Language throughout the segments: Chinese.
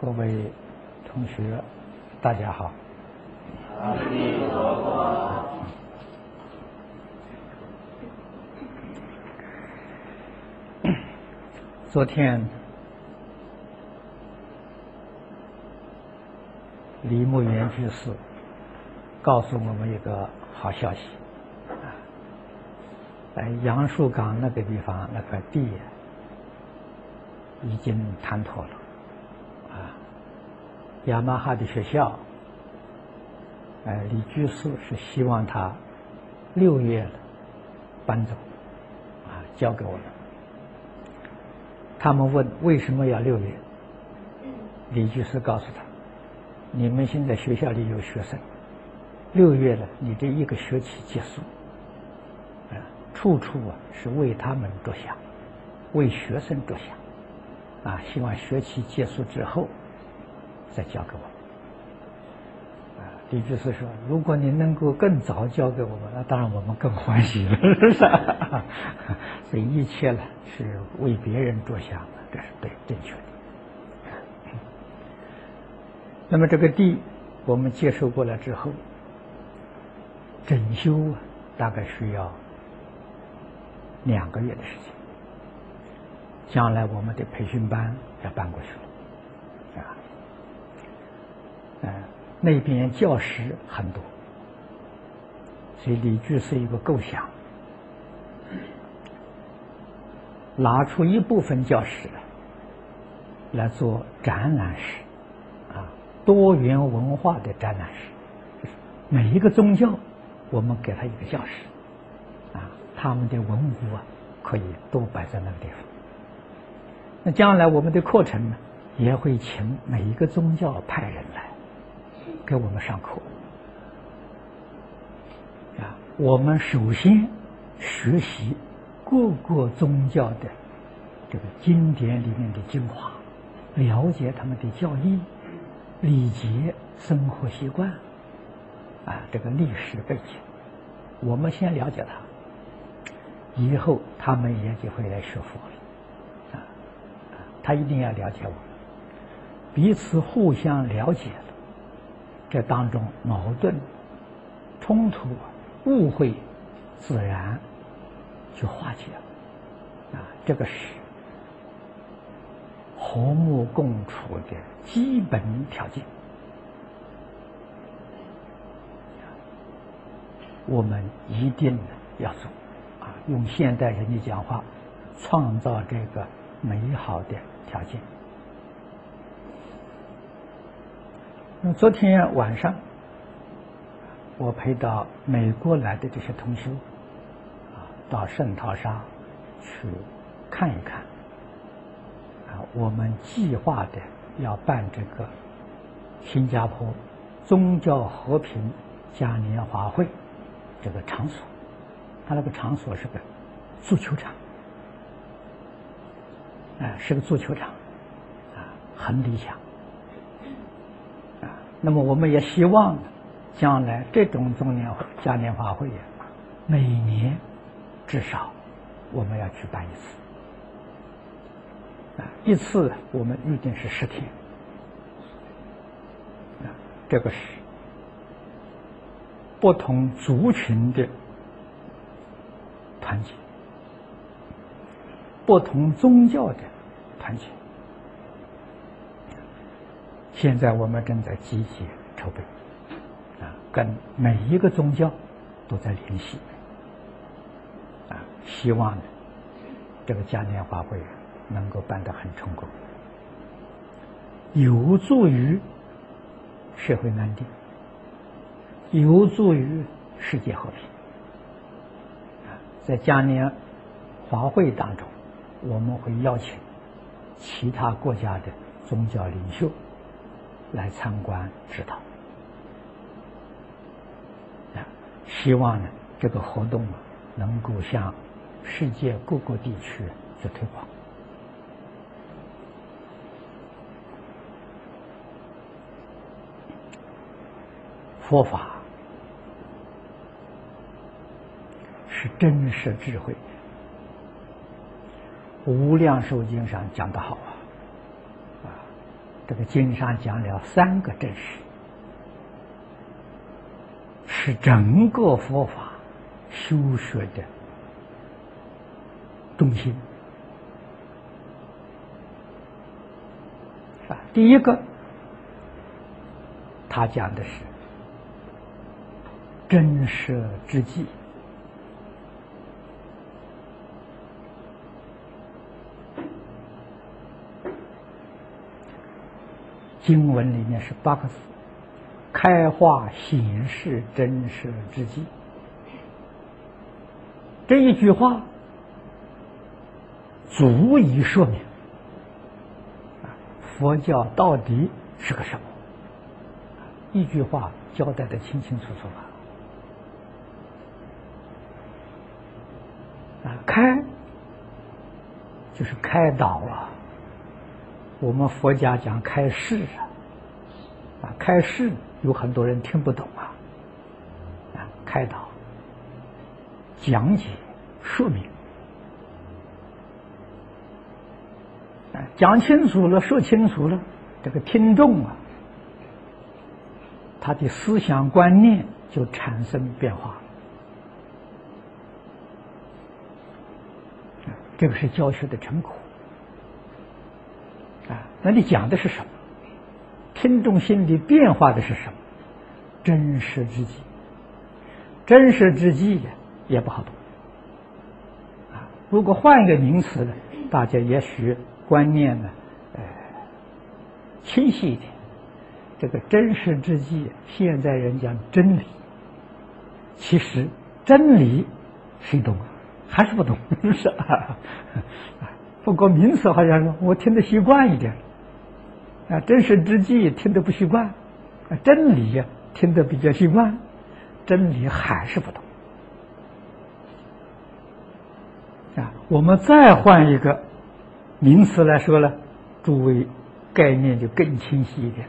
各位同学，大家好。阿弥陀佛。昨天，李牧原居士告诉我们一个好消息，啊，在杨树岗那个地方那块地已经谈妥了，雅马哈的学校，呃，李居士是希望他六月搬走，啊，交给我们。他们问为什么要六月？李居士告诉他：“你们现在学校里有学生，六月了，你这一个学期结束，啊，处处啊是为他们着想，为学生着想，啊，希望学期结束之后再交给我。”啊，李居士说：“如果你能够更早交给我们，那当然我们更欢喜了，是不是？所以一切呢。”是为别人着想的，这是对正确的。那么这个地我们接收过来之后，整修啊，大概需要两个月的时间。将来我们的培训班要搬过去了，嗯，那边教师很多，所以李居是一个构想。拿出一部分教室来做展览室，啊，多元文化的展览室，每一个宗教，我们给他一个教室，啊，他们的文物啊，可以都摆在那个地方。那将来我们的课程呢，也会请每一个宗教派人来给我们上课，啊，我们首先学习。各个宗教的这个经典里面的精华，了解他们的教义、礼节、生活习惯，啊，这个历史背景，我们先了解他，以后他们也就会来学佛了，啊，他一定要了解我们，彼此互相了解了，这当中矛盾、冲突、误会，自然。就化解了，啊，这个是和睦共处的基本条件。我们一定要做，啊，用现代人的讲话，创造这个美好的条件。昨天晚上，我陪到美国来的这些同学。到圣淘沙去看一看啊！我们计划的要办这个新加坡宗教和平嘉年华会这个场所，它那个场所是个足球场，哎，是个足球场啊，很理想。那么我们也希望将来这种中年嘉年华会每年。至少我们要举办一次啊，一次我们预定是十天啊，这个是不同族群的团结，不同宗教的团结。现在我们正在积极筹备啊，跟每一个宗教都在联系。啊希望呢，这个嘉年华会能够办得很成功，有助于社会安定，有助于世界和平。在嘉年华会当中，我们会邀请其他国家的宗教领袖来参观指导。啊，希望呢，这个活动啊能够向。世界各个地区去推广佛法，是真实智慧。无量寿经上讲的好，这个经上讲了三个真实，是整个佛法修学的中心。啊，第一个，他讲的是真实之际。经文里面是八个字：“开化显示真实之际。”这一句话足以说明，佛教到底是个什么？一句话交代的清清楚楚了。啊，开就是开导啊。我们佛家讲开示啊，啊，开示有很多人听不懂啊，啊，开导、讲解、说明，啊，讲清楚了，说清楚了，这个听众啊，他的思想观念就产生变化了，这个是教学的成果。那你讲的是什么？听众心里变化的是什么？真实之际，真实之际也不好懂。啊，如果换一个名词呢，大家也许观念呢，呃，清晰一点。这个真实之际，现在人讲真理，其实真理谁懂啊？还是不懂，是吧？不过名词好像是我听得习惯一点，啊，真实之际听得不习惯，啊，真理呀听得比较习惯，真理还是不懂，啊，我们再换一个名词来说呢，诸位概念就更清晰一点，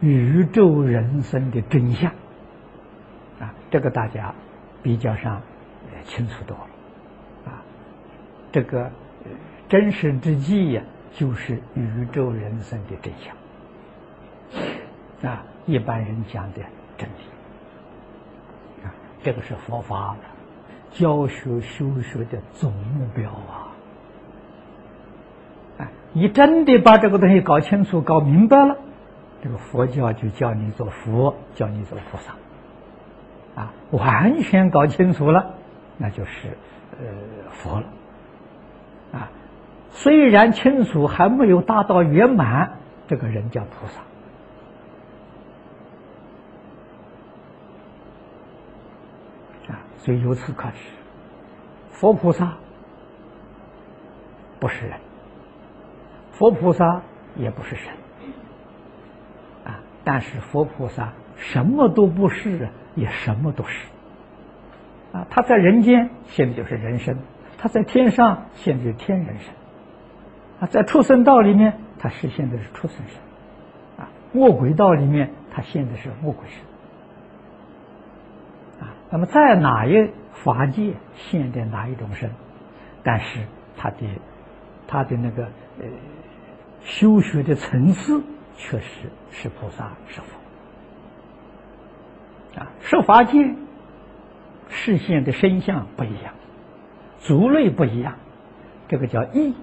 宇宙人生的真相，啊，这个大家比较上清楚多了，啊，这个。真实之际呀，就是宇宙人生的真相啊！一般人讲的真理啊，这个是佛法教学修学的总目标啊！啊，你真的把这个东西搞清楚、搞明白了，这个佛教就叫你做佛，叫你做菩萨啊！完全搞清楚了，那就是呃佛了啊！虽然清楚还没有达到圆满，这个人叫菩萨啊。所以由此可知，佛菩萨不是人，佛菩萨也不是神啊。但是佛菩萨什么都不是，也什么都是啊。他在人间现在就是人身，他在天上现在是天人身。啊，在畜生道里面，他实现的是畜生身；啊，魔鬼道里面，他现的是魔鬼身。啊，那么在哪一法界现的哪一种身，但是他的他的那个呃修学的层次，确实是菩萨是佛。啊，十法界视现的身相不一样，族类不一样，这个叫异。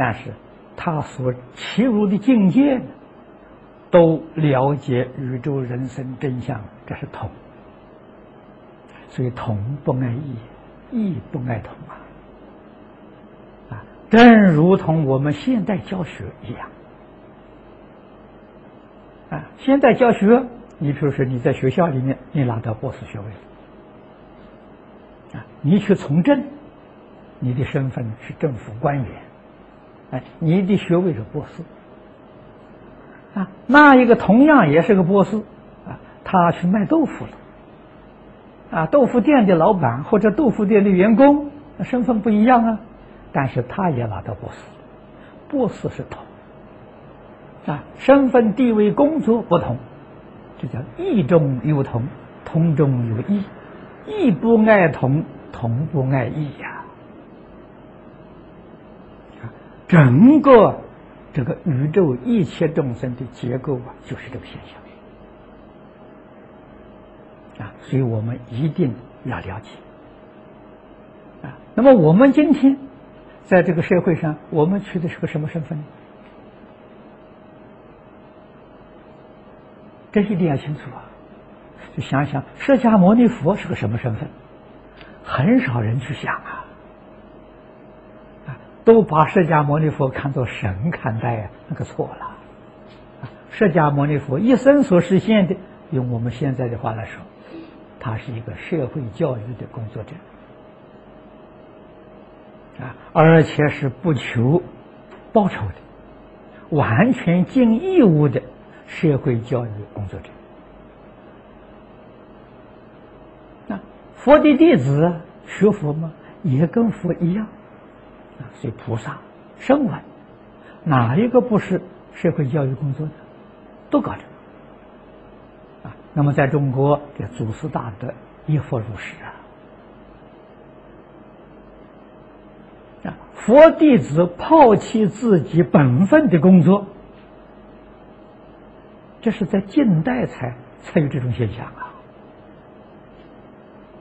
但是，他所切入的境界，都了解宇宙人生真相，这是同。所以同不爱异，异不爱同啊！啊，正如同我们现代教学一样。啊，现在教学，你比如说你在学校里面，你拿到博士学位，啊，你去从政，你的身份是政府官员。哎，你的学位是博士啊，那一个同样也是个博士啊，他去卖豆腐了。啊，豆腐店的老板或者豆腐店的员工，身份不一样啊，但是他也拿到博士，博士是同。啊，身份地位工作不同，这叫异中有同，同中有异，异不爱同，同不爱异呀。整个这个宇宙一切众生的结构啊，就是这个现象啊，所以我们一定要了解啊。那么我们今天在这个社会上，我们取的是个什么身份？这一定要清楚啊！就想想释迦牟尼佛是个什么身份，很少人去想啊。都把释迦牟尼佛看作神看待啊，那个错了。释迦牟尼佛一生所实现的，用我们现在的话来说，他是一个社会教育的工作者啊，而且是不求报酬的，完全尽义务的社会教育工作者。那佛的弟子学佛吗？也跟佛一样。所以菩萨、声闻，哪一个不是社会教育工作的？都搞着啊！那么在中国，这祖师大德一佛如是啊！啊，佛弟子抛弃自己本分的工作，这是在近代才才有这种现象啊！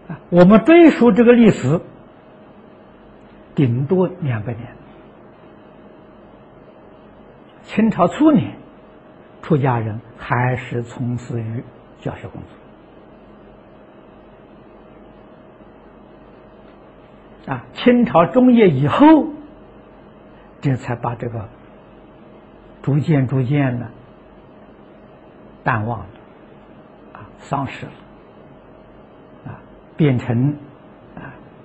啊，我们追溯这个历史。顶多两百年。清朝初年，出家人还是从事于教学工作。啊，清朝中叶以后，这才把这个逐渐逐渐的淡忘了，啊，丧失了，啊，变成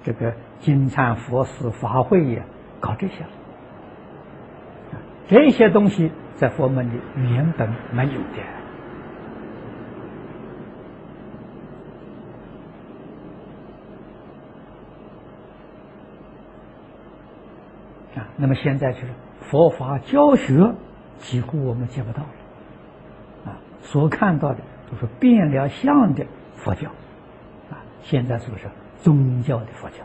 这个。金忏佛寺法会也搞这些了，这些东西在佛门里原本没有的啊。那么现在就是佛法教学几乎我们见不到了啊，所看到的都是变了相的佛教啊。现在是不是宗教的佛教？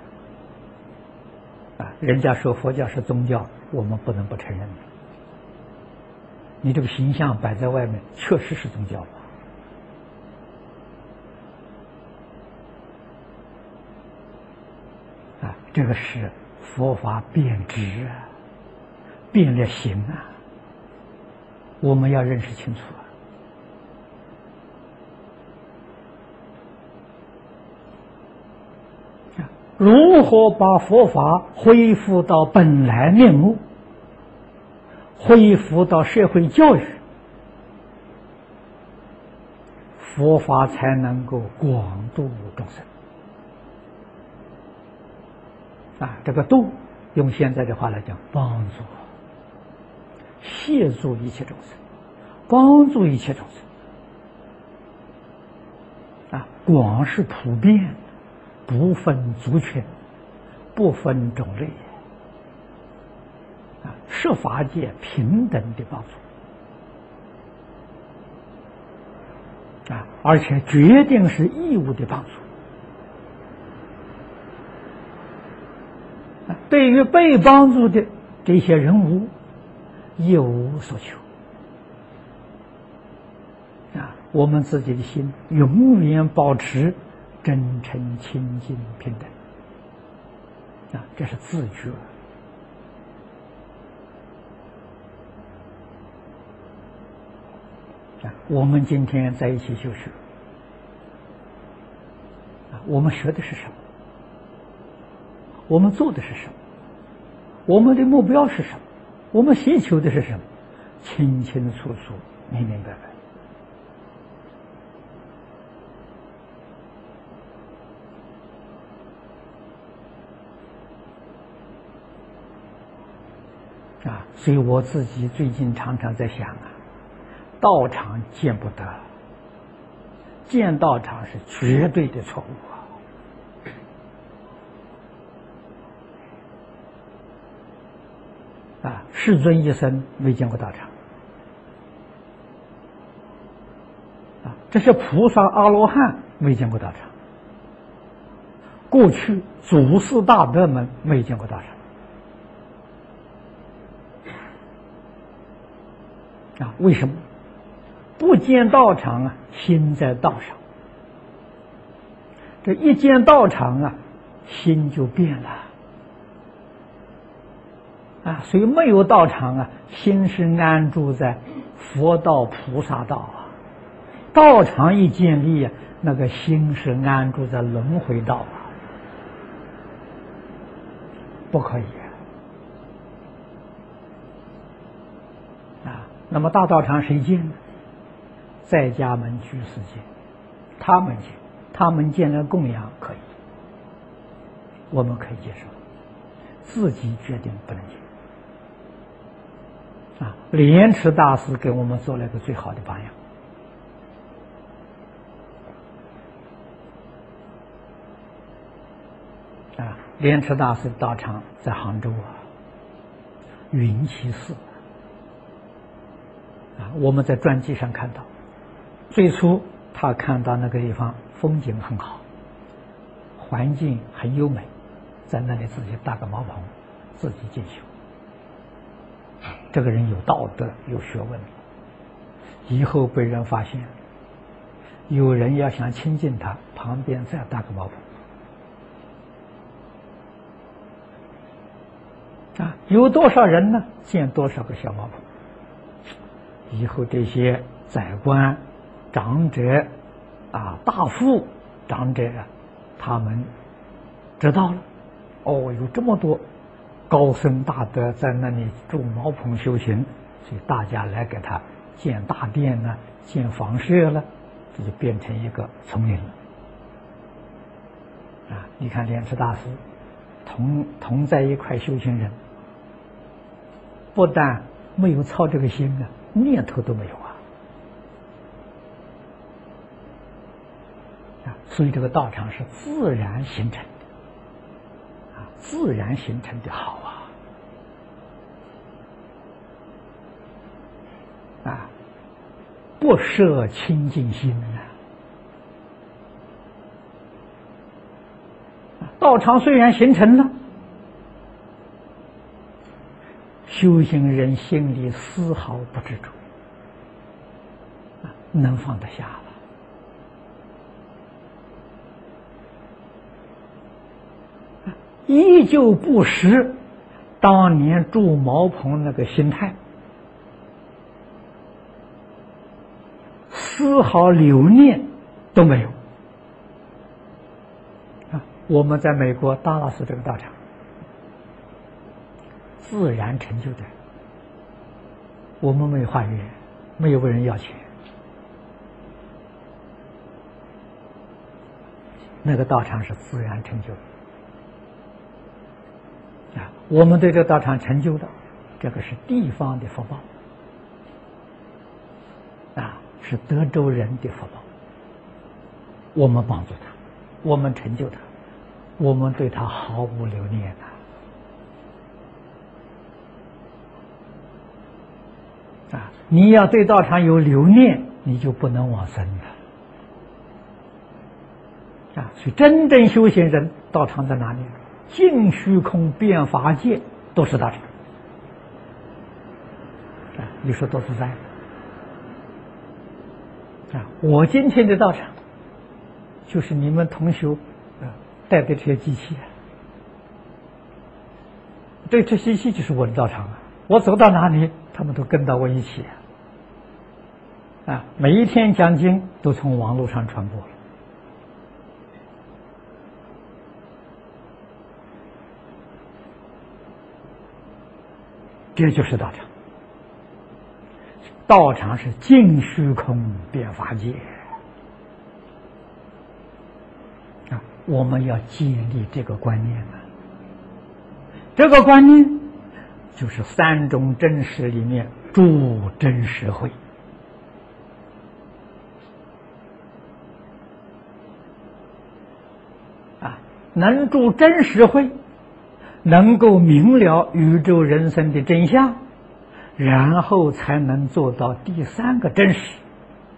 啊，人家说佛教是宗教，我们不能不承认。你这个形象摆在外面，确实是宗教啊，这个是佛法变质啊，变了形啊，我们要认识清楚啊。如何把佛法恢复到本来面目，恢复到社会教育，佛法才能够广度众生啊！这个度，用现在的话来讲，帮助、协助一切众生，帮助一切众生啊！广是普遍。不分族群，不分种类，啊，设法界平等的帮助，啊，而且决定是义务的帮助，对于被帮助的这些人物，一无所求，啊，我们自己的心永远保持。真诚、清净、平等，啊，这是自觉。啊，我们今天在一起修学，啊，我们学的是什么？我们做的是什么？我们的目标是什么？我们寻求的是什么？清清楚楚、明明白白。啊，所以我自己最近常常在想啊，道场见不得，见道场是绝对的错误啊！啊，世尊一生没见过道场，啊，这些菩萨阿罗汉没见过道场，过去祖师大德们没见过道场。啊，为什么？不建道场啊，心在道上。这一建道场啊，心就变了。啊，所以没有道场啊，心是安住在佛道、菩萨道啊。道场一建立啊，那个心是安住在轮回道啊，不可以啊。那么大道场谁建呢？在家门居士建，他们建，他们建了供养可以，我们可以接受，自己决定不能建。啊，莲池大师给我们做了一个最好的榜样。啊，莲池大师道场在杭州啊，云栖寺。啊，我们在传记上看到，最初他看到那个地方风景很好，环境很优美，在那里自己搭个茅棚，自己进修。这个人有道德、有学问，以后被人发现，有人要想亲近他，旁边再搭个茅棚啊，有多少人呢？建多少个小茅棚。以后这些宰官、长者啊、大富长者，他们知道了，哦，有这么多。高僧大德在那里住茅棚修行，所以大家来给他建大殿呢，建房舍了，这就变成一个丛林了。啊，你看莲池大师同同在一块修行人，不但没有操这个心啊，念头都没有啊。啊，所以这个道场是自然形成的。自然形成的好啊！啊，不设清净心啊！道场虽然形成了，修行人心里丝毫不执着，啊，能放得下。依旧不失当年住茅棚那个心态，丝毫留念都没有。啊，我们在美国达拉斯这个道场，自然成就的，我们没有化缘，没有问人要钱，那个道场是自然成就的啊。我们对这道场成就的，这个是地方的福报，啊，是德州人的福报。我们帮助他，我们成就他，我们对他毫无留念呐。啊，你要对道场有留念，你就不能往生了。啊，所以真正修行人，道场在哪里？净虚空变法界都是道场啊！你说多自在啊！我今天的道场就是你们同学啊带的这些机器，这这些机器就是我的道场啊！我走到哪里，他们都跟到我一起啊！每一天讲经都从网络上传播了。这就是道场，道场是净虚空变法界啊！我们要建立这个观念啊，这个观念就是三种真实里面住真实慧啊，能住真实慧。能够明了宇宙人生的真相，然后才能做到第三个真实，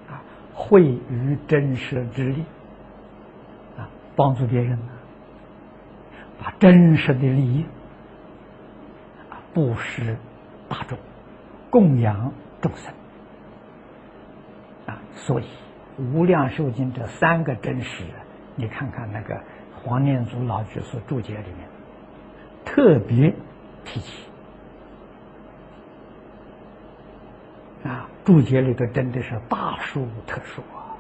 啊，会于真实之力，啊，帮助别人，把真实的利益，布施大众，供养众生啊。所以《无量寿经》这三个真实，你看看那个黄念祖老居士注解里面，特别提起。啊，注解里头真的是大书特书啊！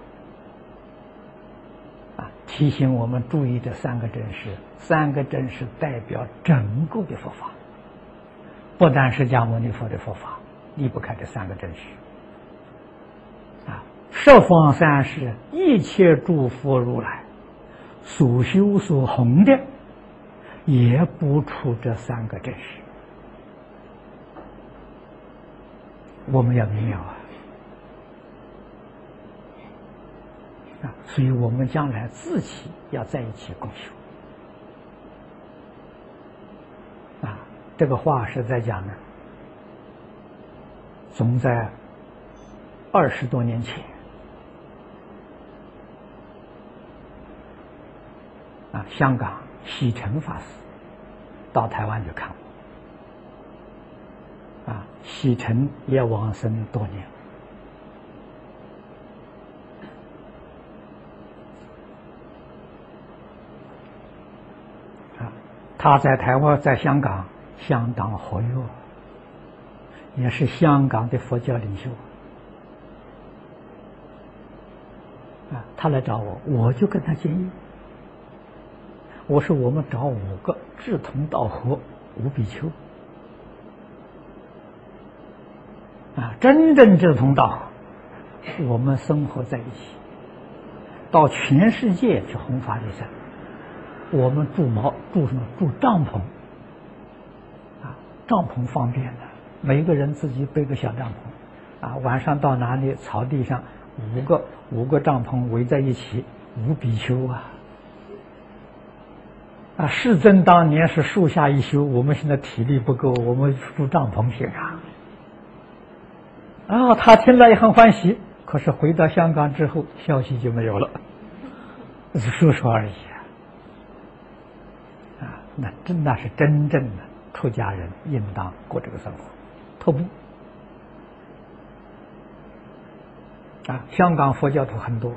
啊，提醒我们注意这三个真实，三个真实代表整个的佛法，不但释迦牟尼佛的佛法，离不开这三个真实。啊，十方三世一切诸佛如来所修所弘的，也不出这三个真实。我们要明了啊！啊，所以我们将来自己要在一起共修啊。这个话是在讲呢，总在二十多年前啊，香港喜成法师到台湾去看。啊，西城也往生多年。啊，他在台湾，在香港相当活跃，也是香港的佛教领袖。啊，他来找我，我就跟他建议，我说我们找五个志同道合五比丘。啊，真正志同道合，我们生活在一起，到全世界去弘法利生。我们住茅住什么？住帐篷。帐篷方便的，每个人自己背个小帐篷。啊，晚上到哪里？草地上五个五个帐篷围在一起，五比丘啊。啊，世尊当年是树下一休，我们现在体力不够，我们住帐篷去啊。啊，他听了也很欢喜。可是回到香港之后，消息就没有了，说说而已啊。啊，那真那是真正的出家人应当过这个生活，徒步。啊，香港佛教徒很多，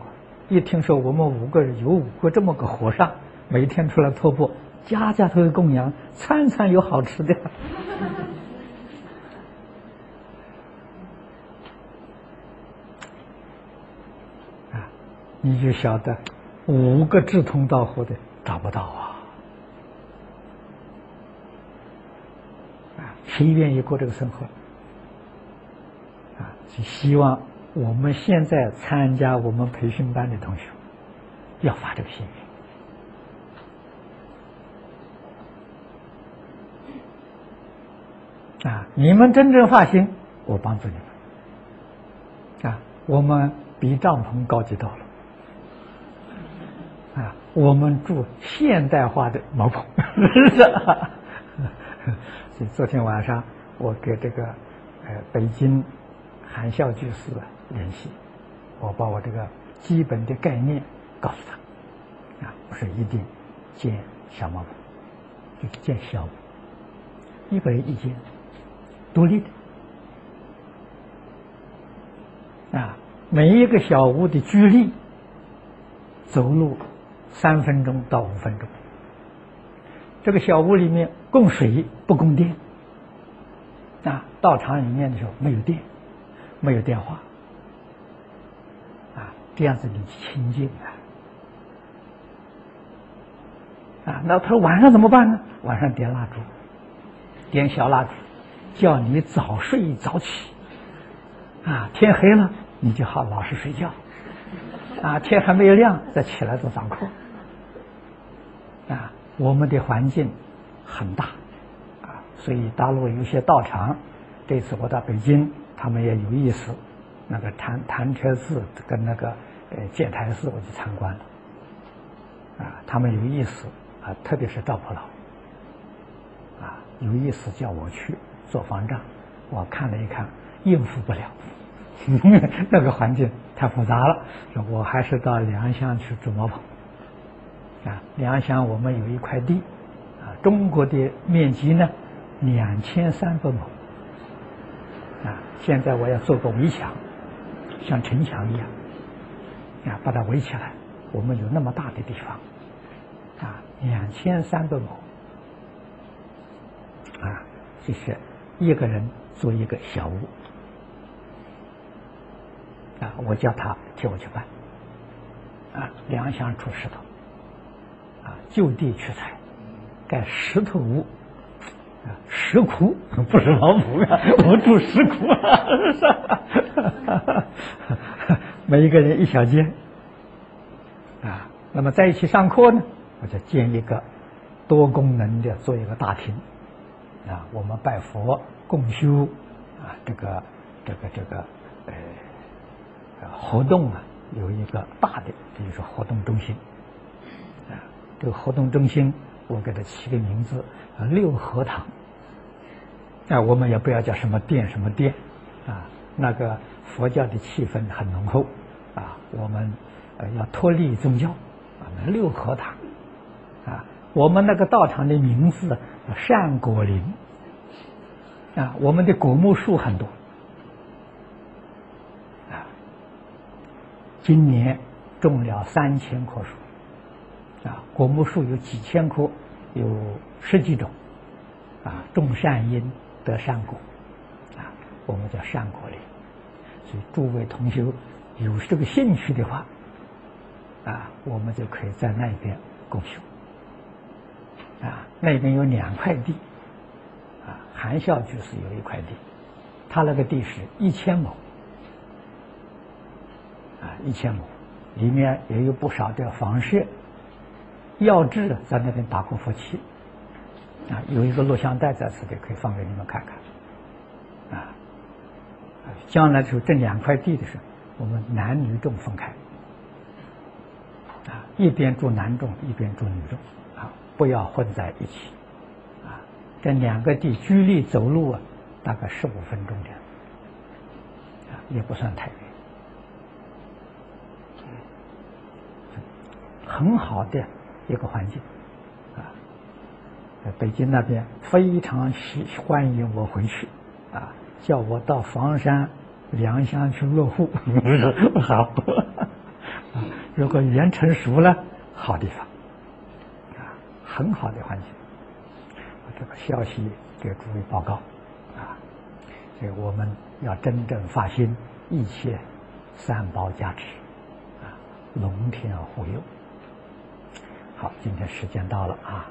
一听说我们五个人有五个这么个和尚，每天出来徒步，家家都有供养，餐餐有好吃的。啊你就晓得，五个志同道合的找不到啊！啊，谁愿意过这个生活？啊，就希望我们现在参加我们培训班的同学要发这个心愿。啊，你们真正发心，我帮助你们。啊，我们比帐篷高级多了。啊，我们住现代化的茅棚，是吧？所昨天晚上我给这个呃北京韩孝居士联系，我把我这个基本的概念告诉他，啊，不是一定建小茅棚，就建小屋，一个人一间，独立的，啊，每一个小屋的距离，走路。三分钟到五分钟，这个小屋里面供水不供电，啊，道场里面的时候没有电，没有电话，啊，这样子你清净啊，啊，那他说晚上怎么办呢？晚上点蜡烛，点小蜡烛，叫你早睡早起，啊，天黑了你就好老实睡觉，啊，天还没有亮再起来做早课。啊，我们的环境很大，啊，所以大陆有些道场，这次我到北京，他们也有意思，那个潭潭柘寺跟那个呃戒台寺我去参观了，啊，他们有意思，啊，特别是赵普老，啊，有意思叫我去做方丈，我看了一看，应付不了，那个环境太复杂了，我还是到良乡去住茅棚。啊，良乡我们有一块地，中国的面积呢，两千三百亩，啊，现在我要做个围墙，像城墙一样，啊，把它围起来。我们有那么大的地方，啊，两千三百亩，啊，就是一个人做一个小屋，啊，我叫他替我去办，啊，两箱出石头，啊，就地取材，盖石头屋，啊，石窟不是老虎啊，我住石窟啊，每一个人一小间。啊，那么在一起上课呢，我就建一个多功能的，做一个大厅。啊，我们拜佛共修，啊，这个这个这个呃活动啊，有一个大的，比如说活动中心。啊，这个活动中心，我给它起个名字，六合堂。啊，我们也不要叫什么殿什么殿，啊，那个佛教的气氛很浓厚，啊，我们。呃要脱离宗教，啊，六合堂，啊，我们那个道场的名字善果林，啊，我们的果木树很多，啊，今年种了三千棵树，啊，果木树有几千棵，有十几种，啊，种善因得善果，啊，我们叫善果林，所以诸位同学有这个兴趣的话。啊，我们就可以在那边共修。啊，那边有两块地，啊，含笑居士有一块地，他那个地是一千亩，啊，一千亩，里面也有不少的房舍。药志在那边打过夫妻，啊，有一个录像带在此地可以放给你们看看，啊，将来就这两块地的时候，我们男女众分开。啊，一边住男众，一边住女众，啊，不要混在一起，啊，这两个地距离走路啊，大概十五分钟的，啊，也不算太远，很好的一个环境，啊，在北京那边非常喜欢迎我回去，啊，叫我到房山、良乡去落户，好。如果语言成熟了，好地方，啊，很好的环境。把这个消息给诸位报告，啊，所以我们要真正发心，一切三宝加持，啊，龙天护佑。好，今天时间到了啊。